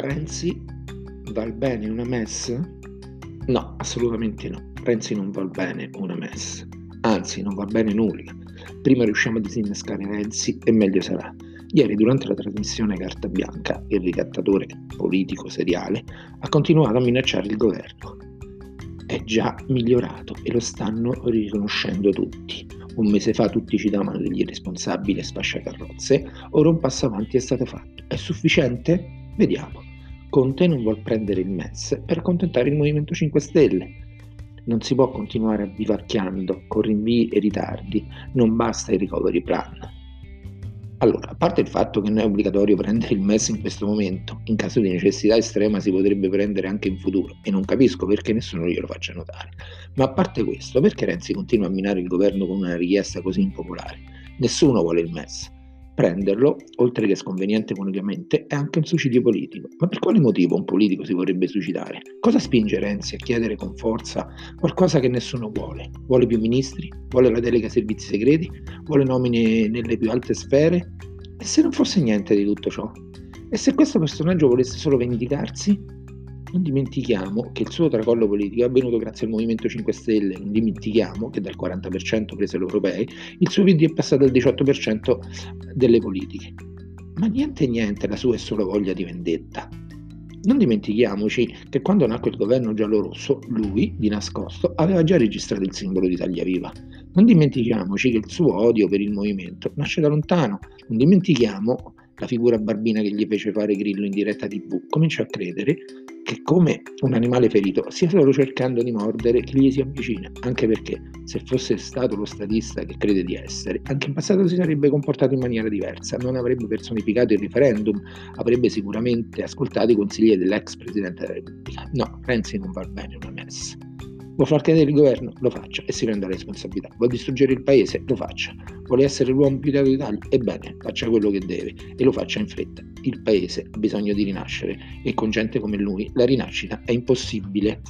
Renzi val bene una MES? No, assolutamente no. Renzi non val bene una MES. Anzi, non va bene nulla. Prima riusciamo a disinnescare Renzi e meglio sarà. Ieri, durante la trasmissione Carta Bianca, il ricattatore politico seriale ha continuato a minacciare il governo. È già migliorato e lo stanno riconoscendo tutti. Un mese fa tutti ci davano degli irresponsabili e sfasciacarrozze, ora un passo avanti è stato fatto. È sufficiente? Vediamo. Conte non vuol prendere il MES per accontentare il Movimento 5 Stelle. Non si può continuare avvivacchiando con rinvii e ritardi, non basta il recovery plan. Allora, a parte il fatto che non è obbligatorio prendere il MES in questo momento, in caso di necessità estrema si potrebbe prendere anche in futuro e non capisco perché nessuno glielo faccia notare. Ma a parte questo, perché Renzi continua a minare il governo con una richiesta così impopolare? Nessuno vuole il MES. Prenderlo, oltre che sconveniente economicamente, è anche un suicidio politico. Ma per quale motivo un politico si vorrebbe suicidare? Cosa spinge Renzi a chiedere con forza qualcosa che nessuno vuole? Vuole più ministri? Vuole la delega ai servizi segreti? Vuole nomine nelle più alte sfere? E se non fosse niente di tutto ciò? E se questo personaggio volesse solo vendicarsi? Non dimentichiamo che il suo tracollo politico è avvenuto grazie al Movimento 5 Stelle, non dimentichiamo che dal 40% prese le europee il suo PD è passato al 18% delle politiche. Ma niente niente, la sua è solo voglia di vendetta. Non dimentichiamoci che quando nacque il governo giallo-rosso, lui, di nascosto, aveva già registrato il simbolo di Italia Viva. Non dimentichiamoci che il suo odio per il movimento nasce da lontano. Non dimentichiamo la figura barbina che gli fece fare Grillo in diretta TV. Comincia a credere che come un animale ferito stia solo cercando di mordere chi gli si avvicina, anche perché se fosse stato lo statista che crede di essere, anche in passato si sarebbe comportato in maniera diversa, non avrebbe personificato il referendum, avrebbe sicuramente ascoltato i consigli dell'ex Presidente della Repubblica. No, Renzi non va bene una messa. Vuole far cadere il governo? Lo faccia e si prenda la responsabilità. Vuole distruggere il paese? Lo faccia. Vuole essere l'uomo più d'Italia? Ebbene, faccia quello che deve e lo faccia in fretta. Il paese ha bisogno di rinascere e con gente come lui la rinascita è impossibile.